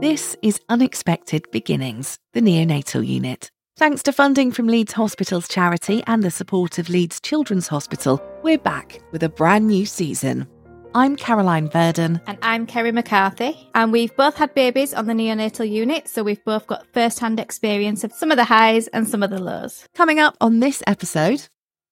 This is Unexpected Beginnings, the neonatal unit. Thanks to funding from Leeds Hospital's charity and the support of Leeds Children's Hospital, we're back with a brand new season. I'm Caroline Verdon. And I'm Kerry McCarthy. And we've both had babies on the neonatal unit, so we've both got first hand experience of some of the highs and some of the lows. Coming up on this episode,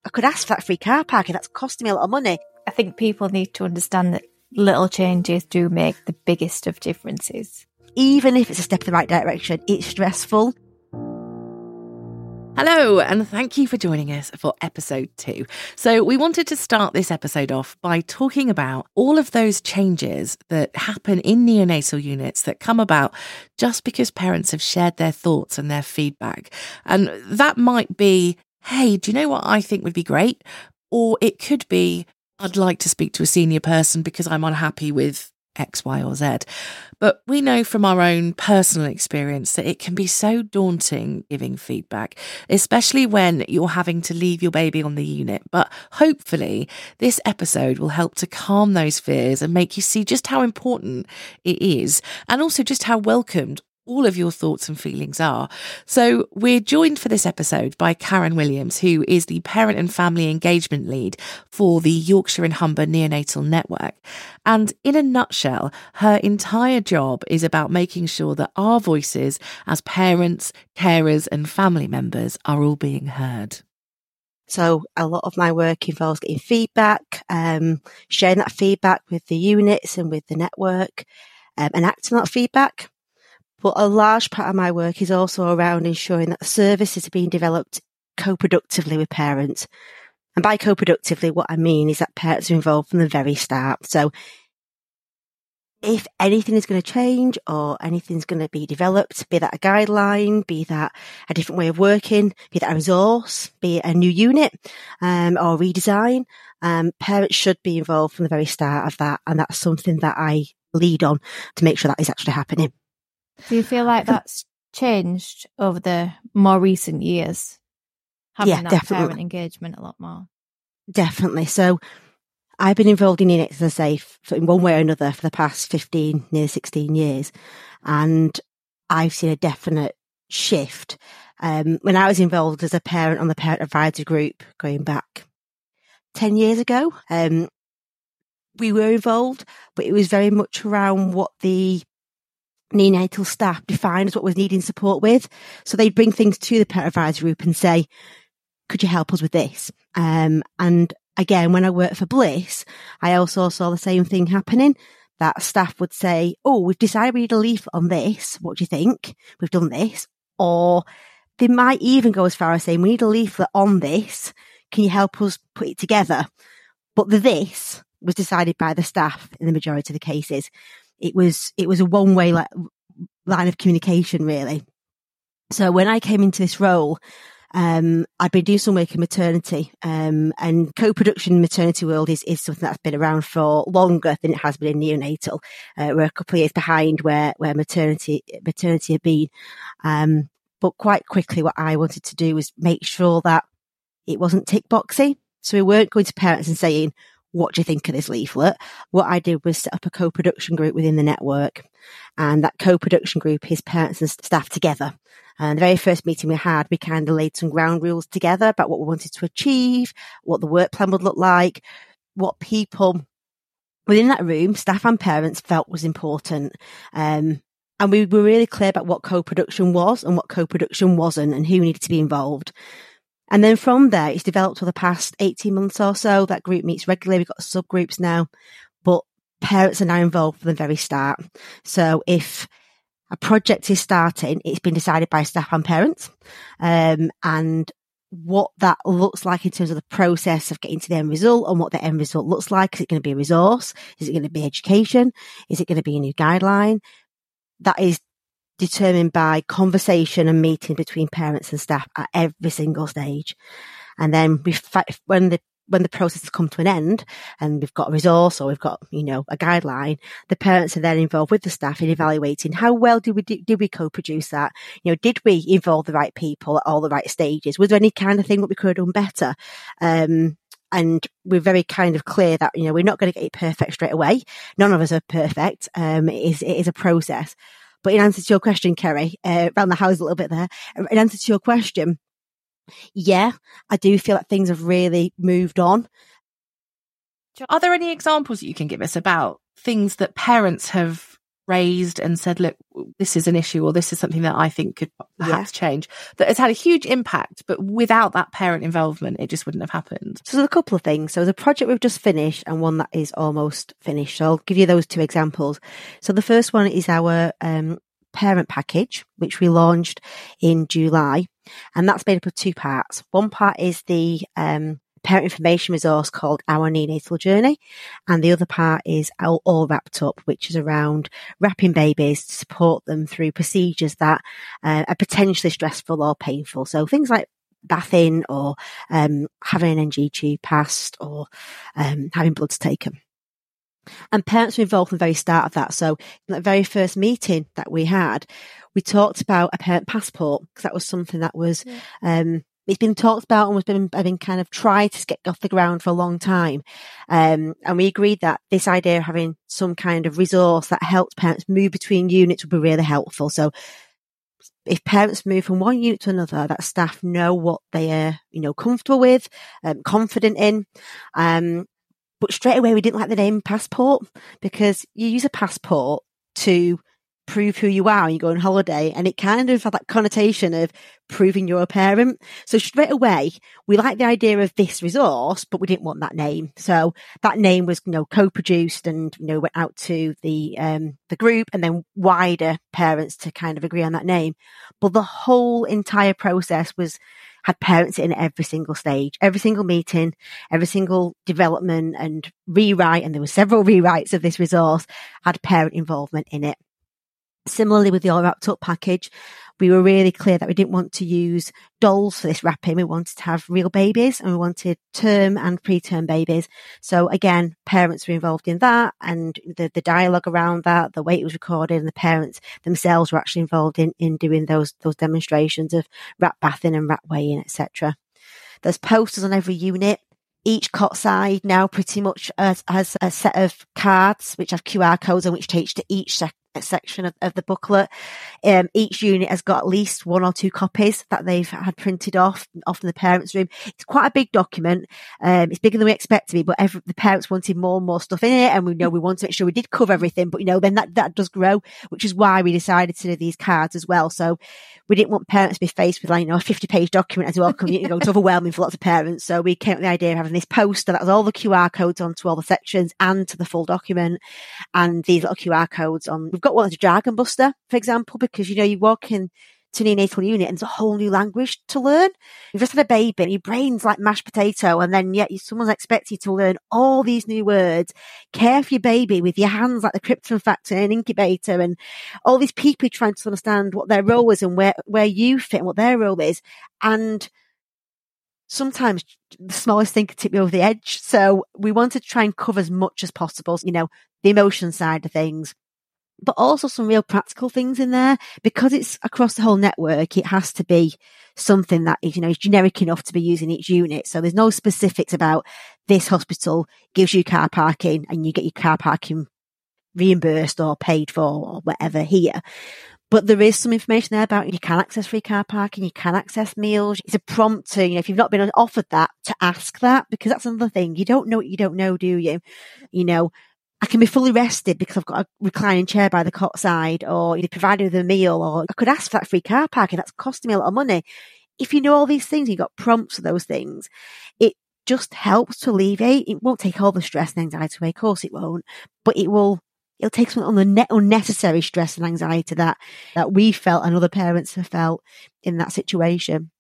I could ask for that free car parking. That's costing me a lot of money. I think people need to understand that little changes do make the biggest of differences. Even if it's a step in the right direction, it's stressful. Hello, and thank you for joining us for episode two. So, we wanted to start this episode off by talking about all of those changes that happen in neonatal units that come about just because parents have shared their thoughts and their feedback. And that might be, hey, do you know what I think would be great? Or it could be, I'd like to speak to a senior person because I'm unhappy with X, Y, or Z. But we know from our own personal experience that it can be so daunting giving feedback, especially when you're having to leave your baby on the unit. But hopefully, this episode will help to calm those fears and make you see just how important it is, and also just how welcomed all of your thoughts and feelings are. So, we're joined for this episode by Karen Williams, who is the Parent and Family Engagement Lead for the Yorkshire and Humber Neonatal Network. And in a nutshell, her entire job is about making sure that our voices as parents, carers, and family members are all being heard. So a lot of my work involves getting feedback, um, sharing that feedback with the units and with the network, um, and acting on that feedback. But a large part of my work is also around ensuring that services are being developed co-productively with parents. And by co-productively, what I mean is that parents are involved from the very start. So if anything is going to change or anything's going to be developed, be that a guideline, be that a different way of working, be that a resource, be it a new unit, um, or redesign, um, parents should be involved from the very start of that. And that's something that I lead on to make sure that is actually happening. Do you feel like that's changed over the more recent years? Having Yeah, that definitely. parent engagement a lot more. Definitely. So I've been involved in units, as I say, in one way or another for the past 15, nearly 16 years. And I've seen a definite shift. Um, when I was involved as a parent on the parent advisory group going back 10 years ago, um, we were involved, but it was very much around what the neonatal staff defined as what was needing support with. So they'd bring things to the parent advisory group and say, could you help us with this? Um, and again, when I worked for Bliss, I also saw the same thing happening. That staff would say, Oh, we've decided we need a leaflet on this. What do you think? We've done this. Or they might even go as far as saying, we need a leaflet on this. Can you help us put it together? But the this was decided by the staff in the majority of the cases. It was, it was a one way li- line of communication, really. So when I came into this role, um, I'd been doing some work in maternity, um, and co-production in maternity world is, is something that's been around for longer than it has been in neonatal. Uh, we're a couple of years behind where, where maternity, maternity had been. Um, but quite quickly what I wanted to do was make sure that it wasn't tick boxy. So we weren't going to parents and saying, what do you think of this leaflet? What I did was set up a co-production group within the network. And that co-production group is parents and staff together. And the very first meeting we had, we kind of laid some ground rules together about what we wanted to achieve, what the work plan would look like, what people within that room, staff and parents felt was important. Um, and we were really clear about what co-production was and what co-production wasn't and who needed to be involved. And then from there, it's developed for the past 18 months or so. That group meets regularly. We've got subgroups now, but parents are now involved from the very start. So if a project is starting, it's been decided by staff and parents. Um, and what that looks like in terms of the process of getting to the end result and what the end result looks like. Is it going to be a resource? Is it going to be education? Is it going to be a new guideline? That is determined by conversation and meeting between parents and staff at every single stage. And then we, fi- when the when the process has come to an end and we've got a resource or we've got, you know, a guideline, the parents are then involved with the staff in evaluating how well did we do, did we co-produce that? You know, did we involve the right people at all the right stages? Was there any kind of thing that we could have done better? Um, and we're very kind of clear that, you know, we're not going to get it perfect straight away. None of us are perfect. Um, it is, it is a process. But in answer to your question, Kerry, uh, around the house a little bit there, in answer to your question, yeah, I do feel that things have really moved on. Are there any examples that you can give us about things that parents have raised and said, look, this is an issue or this is something that I think could perhaps yeah. change that has had a huge impact, but without that parent involvement, it just wouldn't have happened. So there's a couple of things. So there's a project we've just finished and one that is almost finished. So I'll give you those two examples. So the first one is our um, parent package, which we launched in July. And that's made up of two parts. One part is the um, parent information resource called Our Neonatal Journey. And the other part is all, all, wrapped up, which is around wrapping babies to support them through procedures that uh, are potentially stressful or painful. So things like bathing or um, having an NG tube passed or um, having bloods taken. And parents were involved from the very start of that. So in the very first meeting that we had, we talked about a parent passport because that was something that was yeah. um, it's been talked about and was been, been kind of tried to get off the ground for a long time. Um, and we agreed that this idea of having some kind of resource that helps parents move between units would be really helpful. So if parents move from one unit to another, that staff know what they are, you know, comfortable with, um, confident in. Um, but straight away we didn't like the name passport because you use a passport to prove who you are when you go on holiday. And it kind of had that connotation of proving you're a parent. So straight away, we liked the idea of this resource, but we didn't want that name. So that name was, you know, co-produced and, you know, went out to the, um, the group and then wider parents to kind of agree on that name. But the whole entire process was, had parents in every single stage, every single meeting, every single development and rewrite. And there were several rewrites of this resource had parent involvement in it. Similarly with the all wrapped up package, we were really clear that we didn't want to use dolls for this wrapping. We wanted to have real babies and we wanted term and preterm babies. So again, parents were involved in that and the, the dialogue around that, the way it was recorded and the parents themselves were actually involved in, in doing those, those demonstrations of wrap bathing and wrap weighing, etc. There's posters on every unit each cot side now pretty much has, has, a set of cards which have QR codes on which takes to each section of, of the booklet. Um, each unit has got at least one or two copies that they've had printed off, off in the parents' room. It's quite a big document. Um, it's bigger than we expect to be, but every, the parents wanted more and more stuff in it. And we know we want to make sure we did cover everything, but you know, then that, that does grow, which is why we decided to do these cards as well. So we didn't want parents to be faced with like, you know, a 50 page document as well, you know, it's overwhelming for lots of parents. So we came up with the idea of having this poster that has all the QR codes onto all the sections and to the full document and these little QR codes on, we've got one that's a jargon buster, for example, because you know, you walk in to neonatal unit and it's a whole new language to learn. You've just had a baby and your brain's like mashed potato and then yet someone's expecting you to learn all these new words, care for your baby with your hands like the krypton factor and incubator and all these people trying to understand what their role is and where, where you fit and what their role is. And sometimes the smallest thing could tip you over the edge. So we wanted to try and cover as much as possible, you know, the emotion side of things, but also some real practical things in there because it's across the whole network. It has to be something that is, you know, is generic enough to be used in each unit. So there's no specifics about this hospital gives you car parking and you get your car parking reimbursed or paid for or whatever here. But there is some information there about you can access free car parking, you can access meals. It's a prompt to, you know, if you've not been offered that, to ask that, because that's another thing. You don't know what you don't know, do you? You know, I can be fully rested because I've got a reclining chair by the cot side or they provided with a meal or I could ask for that free car parking. That's costing me a lot of money. If you know all these things, you've got prompts for those things, it just helps to alleviate. It won't take all the stress and anxiety away. Of course it won't, but it will, it'll take some on the net unnecessary stress and anxiety that, that we felt and other parents have felt in that situation.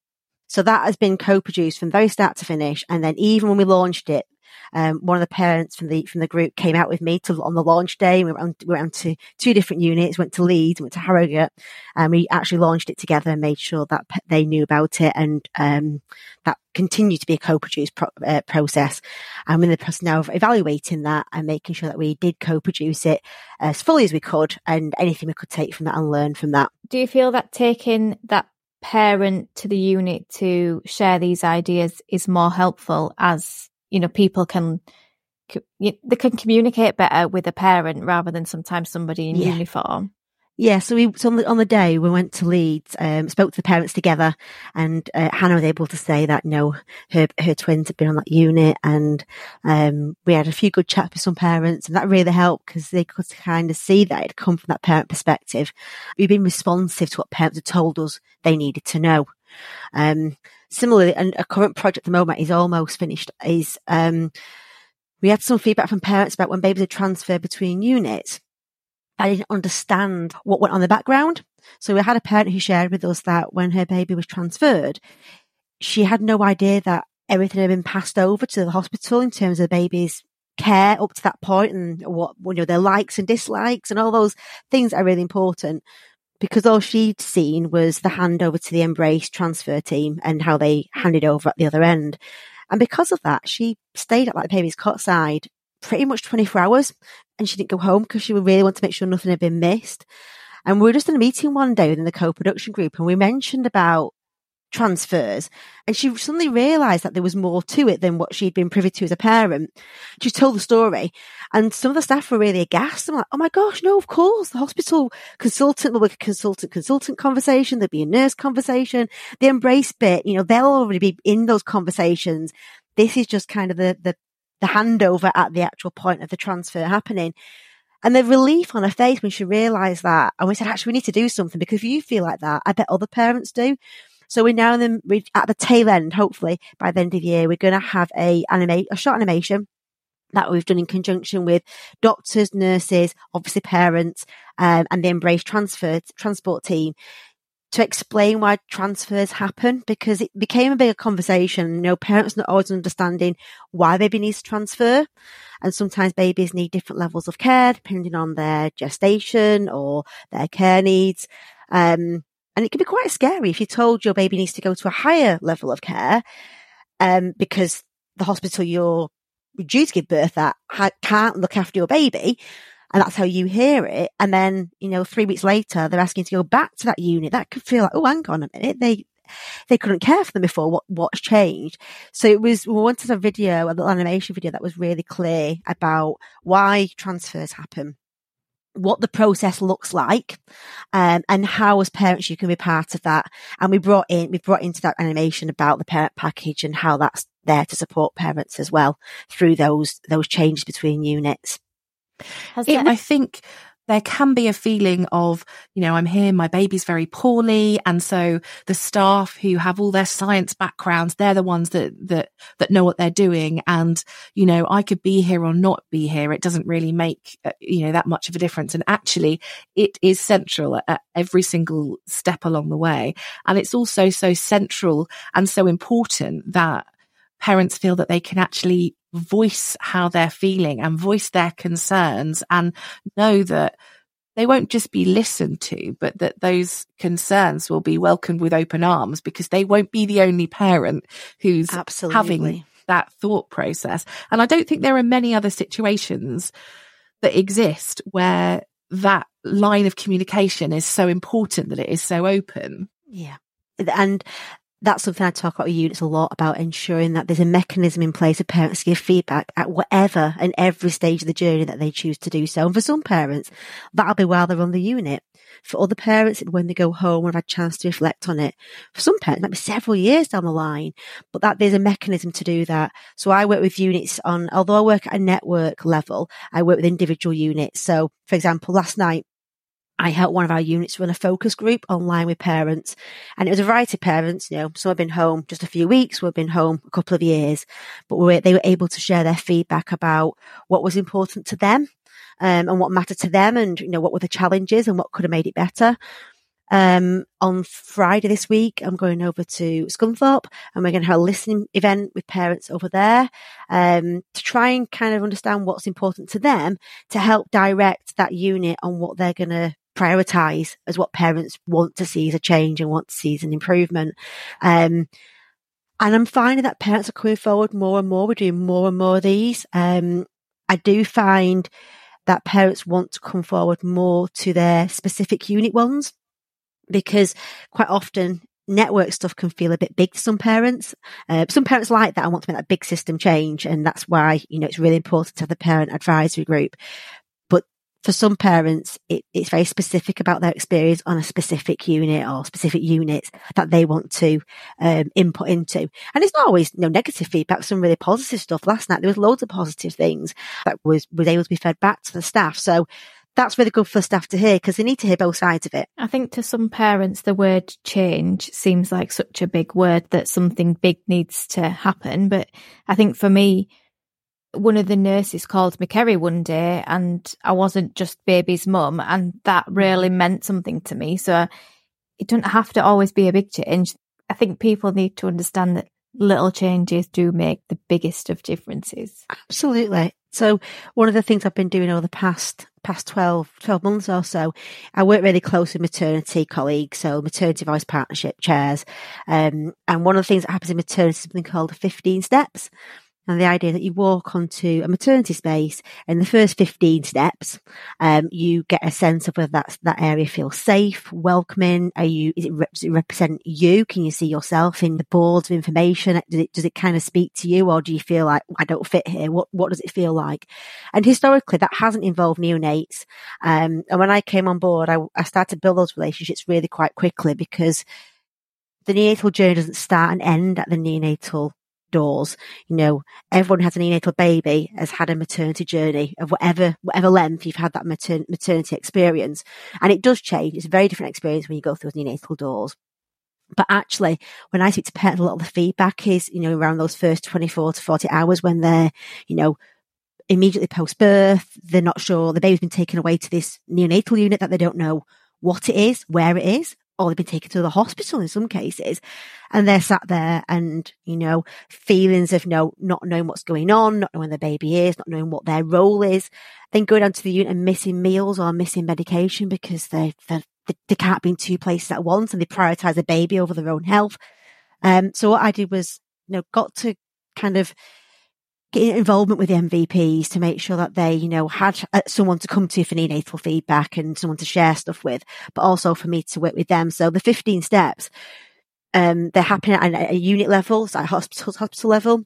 So that has been co-produced from very start to finish. And then even when we launched it, um, one of the parents from the from the group came out with me to on the launch day. We went, we went to two different units, went to Leeds, went to Harrogate, and we actually launched it together and made sure that they knew about it, and um, that continued to be a co-produced pro- uh, process. And we're in the process now of evaluating that and making sure that we did co-produce it as fully as we could, and anything we could take from that and learn from that. Do you feel that taking that parent to the unit to share these ideas is more helpful as you know, people can they can communicate better with a parent rather than sometimes somebody in yeah. uniform. Yeah, so we so on the, on the day we went to Leeds, um, spoke to the parents together, and uh, Hannah was able to say that you know her her twins had been on that unit, and um, we had a few good chats with some parents, and that really helped because they could kind of see that it come from that parent perspective. We've been responsive to what parents had told us they needed to know. Um, similarly, a current project at the moment is almost finished. Is um, we had some feedback from parents about when babies are transferred between units I didn't understand what went on in the background. So we had a parent who shared with us that when her baby was transferred, she had no idea that everything had been passed over to the hospital in terms of the baby's care up to that point and what, you know, their likes and dislikes and all those things are really important because all she'd seen was the handover to the Embrace transfer team and how they handed over at the other end. And because of that, she stayed at like the baby's cot side pretty much 24 hours and she didn't go home because she would really want to make sure nothing had been missed. And we were just in a meeting one day within the co-production group and we mentioned about transfers and she suddenly realized that there was more to it than what she'd been privy to as a parent. She told the story and some of the staff were really aghast. I'm like, oh my gosh, no, of course. The hospital consultant will be a consultant consultant conversation. There'll be a nurse conversation. The Embrace bit, you know, they'll already be in those conversations. This is just kind of the, the the handover at the actual point of the transfer happening. And the relief on her face when she realised that, and we said, actually, we need to do something because if you feel like that, I bet other parents do. So we're now in the, at the tail end, hopefully by the end of the year, we're going to have a animate, a short animation that we've done in conjunction with doctors, nurses, obviously parents, um, and the Embrace Transfer Transport team to explain why transfers happen because it became a bigger conversation. You know, parents not always understanding why baby needs to transfer. And sometimes babies need different levels of care depending on their gestation or their care needs. Um, and it can be quite scary if you're told your baby needs to go to a higher level of care, um, because the hospital you're due to give birth at can't look after your baby and that's how you hear it. And then, you know, three weeks later, they're asking to go back to that unit. That could feel like, oh, hang on a minute. They, they couldn't care for them before. What, what's changed? So it was, we wanted a video, a little animation video that was really clear about why transfers happen what the process looks like, um, and how as parents you can be part of that. And we brought in, we brought into that animation about the parent package and how that's there to support parents as well through those, those changes between units. It, I think there can be a feeling of, you know, I'm here, my baby's very poorly. And so the staff who have all their science backgrounds, they're the ones that, that, that know what they're doing. And, you know, I could be here or not be here. It doesn't really make, uh, you know, that much of a difference. And actually it is central at, at every single step along the way. And it's also so central and so important that parents feel that they can actually voice how they're feeling and voice their concerns and know that they won't just be listened to, but that those concerns will be welcomed with open arms because they won't be the only parent who's Absolutely. having that thought process. And I don't think there are many other situations that exist where that line of communication is so important that it is so open. Yeah. And that's something I talk about units a lot about ensuring that there's a mechanism in place for parents to give feedback at whatever and every stage of the journey that they choose to do so. And for some parents, that'll be while they're on the unit. For other parents, when they go home and have a chance to reflect on it. For some parents, it might be several years down the line, but that there's a mechanism to do that. So I work with units on, although I work at a network level, I work with individual units. So for example, last night, I helped one of our units run a focus group online with parents. And it was a variety of parents, you know, some have been home just a few weeks, some have been home a couple of years, but we they were able to share their feedback about what was important to them, um, and what mattered to them and, you know, what were the challenges and what could have made it better. Um, on Friday this week, I'm going over to Scunthorpe and we're going to have a listening event with parents over there, um, to try and kind of understand what's important to them to help direct that unit on what they're going to prioritize as what parents want to see as a change and want to see as an improvement. Um, and I'm finding that parents are coming forward more and more. We're doing more and more of these. Um, I do find that parents want to come forward more to their specific unit ones because quite often network stuff can feel a bit big to some parents. Uh, some parents like that and want to make that big system change. And that's why, you know, it's really important to have the parent advisory group for some parents, it, it's very specific about their experience on a specific unit or specific units that they want to um, input into. And it's not always you know, negative feedback, some really positive stuff. Last night there was loads of positive things that was, was able to be fed back to the staff. So that's really good for staff to hear because they need to hear both sides of it. I think to some parents, the word change seems like such a big word that something big needs to happen. But I think for me, one of the nurses called me Kerry one day and I wasn't just baby's mum and that really meant something to me. So it doesn't have to always be a big change. I think people need to understand that little changes do make the biggest of differences. Absolutely. So one of the things I've been doing over the past past 12, 12 months or so, I work really close with maternity colleagues, so maternity voice partnership chairs. Um, and one of the things that happens in maternity is something called the 15 steps and the idea that you walk onto a maternity space in the first 15 steps, um, you get a sense of whether that's, that area feels safe, welcoming. Are you, is it, does it represent you? Can you see yourself in the boards of information? Does it, does it kind of speak to you or do you feel like I don't fit here? What, what does it feel like? And historically that hasn't involved neonates. Um, and when I came on board, I, I started to build those relationships really quite quickly because the neonatal journey doesn't start and end at the neonatal doors. You know, everyone has an neonatal baby has had a maternity journey of whatever, whatever length you've had that matern- maternity experience. And it does change. It's a very different experience when you go through neonatal doors. But actually, when I speak to parents, a lot of the feedback is, you know, around those first 24 to 40 hours when they're, you know, immediately post birth, they're not sure the baby's been taken away to this neonatal unit that they don't know what it is, where it is, or they've been taken to the hospital in some cases. And they're sat there and, you know, feelings of no, not knowing what's going on, not knowing where the baby is, not knowing what their role is, then go down to the unit and missing meals or missing medication because they they they can't be in two places at once and they prioritize the baby over their own health. Um, so what I did was, you know, got to kind of involvement with the MVPs to make sure that they, you know, had uh, someone to come to for neonatal feedback and someone to share stuff with, but also for me to work with them. So the 15 steps, um, they're happening at a, unit level, so at hospital, hospital level.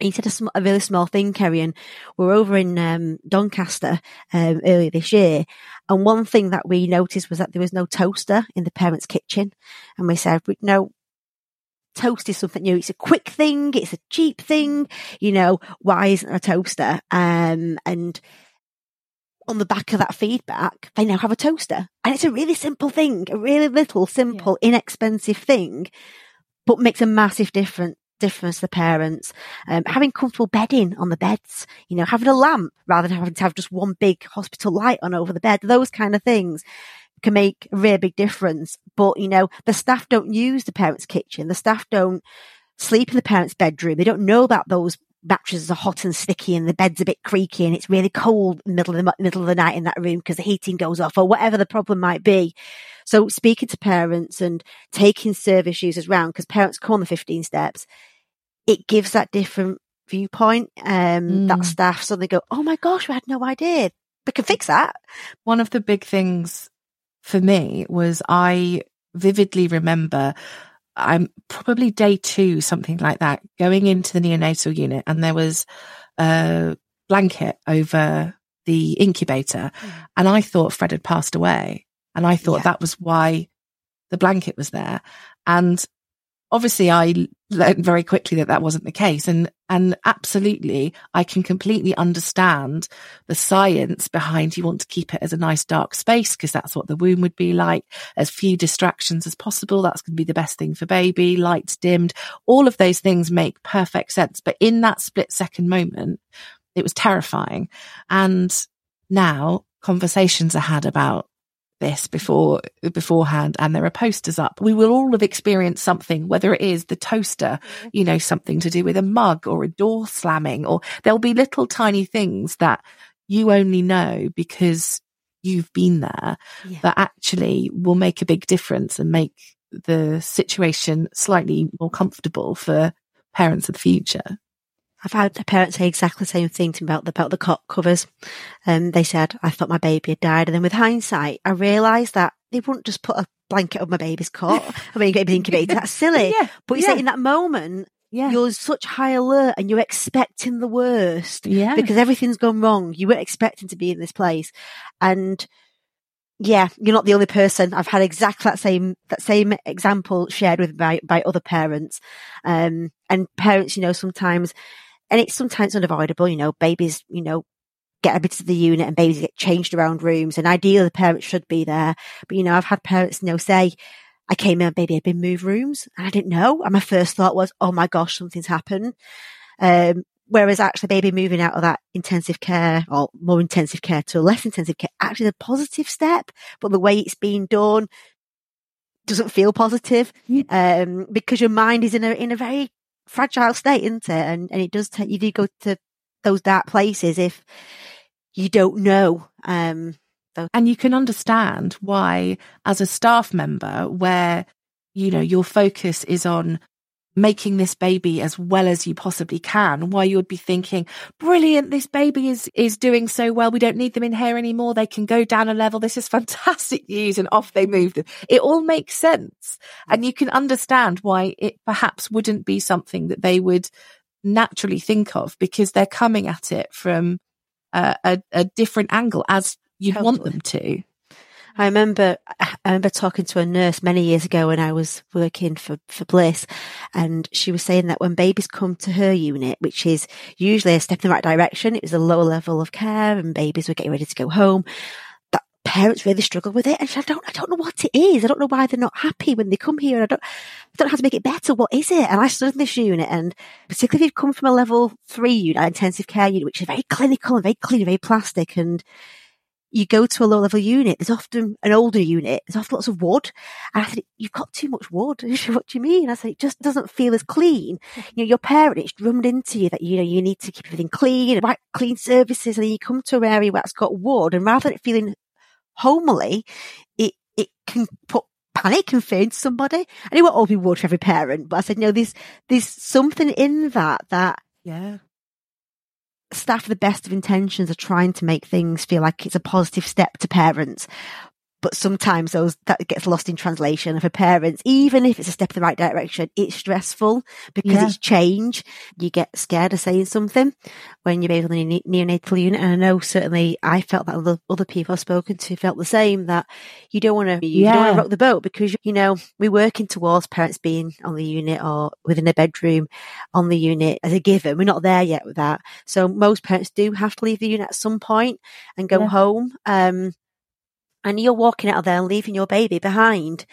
He said a, sm- a, really small thing, Kerry, and we're over in um, Doncaster um, earlier this year. And one thing that we noticed was that there was no toaster in the parents' kitchen. And we said, no, toast is something new. It's a quick thing. It's a cheap thing. You know, why isn't there a toaster? Um, and on the back of that feedback, they now have a toaster and it's a really simple thing, a really little, simple, yeah. inexpensive thing, but makes a massive difference difference to the parents. Um, having comfortable bedding on the beds, you know, having a lamp rather than having to have just one big hospital light on over the bed, those kind of things can make a really big difference. But, you know, the staff don't use the parents' kitchen. The staff don't sleep in the parents' bedroom. They don't know about those mattresses are hot and sticky and the bed's a bit creaky and it's really cold in the middle of the middle of the night in that room because the heating goes off or whatever the problem might be. So speaking to parents and taking service users around because parents come on the 15 steps, it gives that different viewpoint. Um, mm. that staff suddenly go, Oh my gosh, we had no idea. We can fix that. One of the big things for me was I vividly remember I'm probably day two, something like that, going into the neonatal unit and there was a blanket over the incubator. Mm. And I thought Fred had passed away. And I thought yeah. that was why the blanket was there. And obviously I learned very quickly that that wasn't the case. And, and absolutely, I can completely understand the science behind you want to keep it as a nice dark space because that's what the womb would be like. As few distractions as possible. That's going to be the best thing for baby. Lights dimmed. All of those things make perfect sense. But in that split second moment, it was terrifying. And now conversations are had about this before beforehand and there are posters up we will all have experienced something whether it is the toaster mm-hmm. you know something to do with a mug or a door slamming or there'll be little tiny things that you only know because you've been there yeah. that actually will make a big difference and make the situation slightly more comfortable for parents of the future I've had a parent say exactly the same thing to me about the, about the cot covers. Um, they said, I thought my baby had died. And then with hindsight, I realised that they wouldn't just put a blanket over my baby's cot. I mean, baby incubator. That's silly. yeah, but you yeah. say in that moment, yeah. you're such high alert and you're expecting the worst. Yeah. Because everything's gone wrong. You weren't expecting to be in this place. And yeah, you're not the only person. I've had exactly that same that same example shared with by by other parents, um, and parents. You know, sometimes, and it's sometimes unavoidable. You know, babies. You know, get a bit of the unit and babies get changed around rooms, and ideally the parents should be there. But you know, I've had parents, you know, say, "I came in, baby had been moved rooms, and I didn't know." And my first thought was, "Oh my gosh, something's happened." Um, Whereas actually baby moving out of that intensive care or more intensive care to a less intensive care actually is a positive step, but the way it's being done doesn't feel positive. Um, because your mind is in a, in a very fragile state, isn't it? And, and it does take, you do go to those dark places if you don't know. Um, and you can understand why as a staff member where, you know, your focus is on making this baby as well as you possibly can why you would be thinking brilliant this baby is is doing so well. We don't need them in here anymore. They can go down a level. This is fantastic news and off they move them it all makes sense. And you can understand why it perhaps wouldn't be something that they would naturally think of because they're coming at it from a, a, a different angle as you want them to I remember, I remember talking to a nurse many years ago when I was working for, for Bliss and she was saying that when babies come to her unit, which is usually a step in the right direction, it was a lower level of care and babies were getting ready to go home. That parents really struggle with it. And I don't, I don't know what it is. I don't know why they're not happy when they come here. I don't, I don't know how to make it better. What is it? And I stood in this unit and particularly if you've come from a level three unit, intensive care unit, which is very clinical and very clean, very plastic and you go to a low level unit, there's often an older unit, there's often lots of wood. And I said, you've got too much wood. what do you mean? I said, it just doesn't feel as clean. You know, your parent, it's drummed into you that, you know, you need to keep everything clean, right, clean services. And then you come to an area where it's got wood and rather than it feeling homely, it, it can put panic and fear into somebody. And it won't all be wood for every parent, but I said, no, there's, there's something in that that, yeah staff with the best of intentions are trying to make things feel like it's a positive step to parents. But sometimes those that gets lost in translation for parents, even if it's a step in the right direction, it's stressful because yeah. it's change. You get scared of saying something when you're based on the neonatal unit. And I know certainly I felt that other, other people I've spoken to felt the same that you don't want to, you yeah. don't want to rock the boat because, you know, we're working towards parents being on the unit or within a bedroom on the unit as a given. We're not there yet with that. So most parents do have to leave the unit at some point and go yeah. home. Um, and you're walking out of there and leaving your baby behind.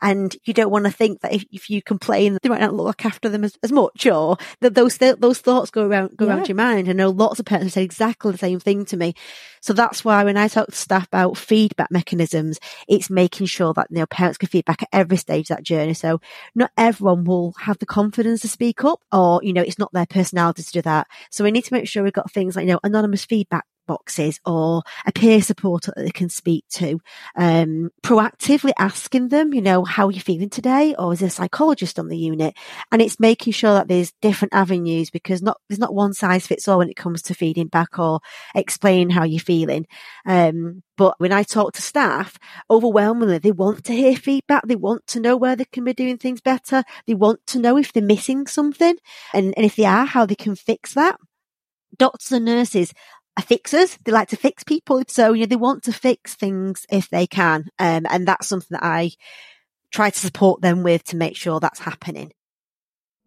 And you don't want to think that if, if you complain, they might not look after them as, as much or that those, th- those thoughts go around, go yeah. around your mind. I know lots of parents have said exactly the same thing to me. So that's why when I talk to staff about feedback mechanisms, it's making sure that, you know, parents can feedback at every stage of that journey. So not everyone will have the confidence to speak up or, you know, it's not their personality to do that. So we need to make sure we've got things like, you know, anonymous feedback boxes or a peer supporter that they can speak to. Um, proactively asking them, you know, how are you feeling today? Or is there a psychologist on the unit? And it's making sure that there's different avenues because not, there's not one size fits all when it comes to feeding back or explaining how you're feeling. Um, but when I talk to staff, overwhelmingly, they want to hear feedback. They want to know where they can be doing things better. They want to know if they're missing something and, and if they are, how they can fix that doctors and nurses fixers. They like to fix people. So, you know, they want to fix things if they can. Um, and that's something that I try to support them with to make sure that's happening.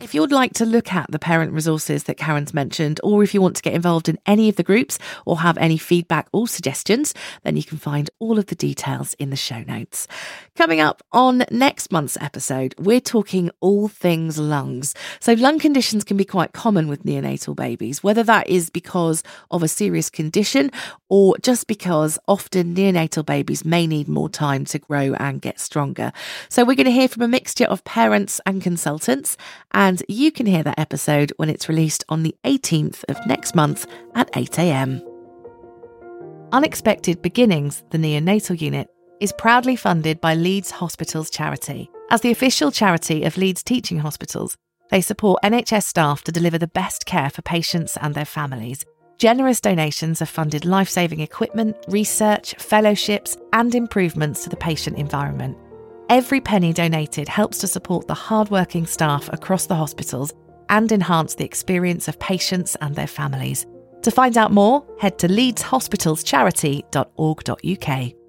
If you'd like to look at the parent resources that Karen's mentioned, or if you want to get involved in any of the groups or have any feedback or suggestions, then you can find all of the details in the show notes. Coming up on next month's episode, we're talking all things lungs. So, lung conditions can be quite common with neonatal babies, whether that is because of a serious condition or just because often neonatal babies may need more time to grow and get stronger. So, we're going to hear from a mixture of parents and consultants and and you can hear that episode when it's released on the 18th of next month at 8am. Unexpected Beginnings, the neonatal unit, is proudly funded by Leeds Hospitals Charity. As the official charity of Leeds Teaching Hospitals, they support NHS staff to deliver the best care for patients and their families. Generous donations have funded life saving equipment, research, fellowships, and improvements to the patient environment. Every penny donated helps to support the hardworking staff across the hospitals and enhance the experience of patients and their families. To find out more, head to leedshospitalscharity.org.uk.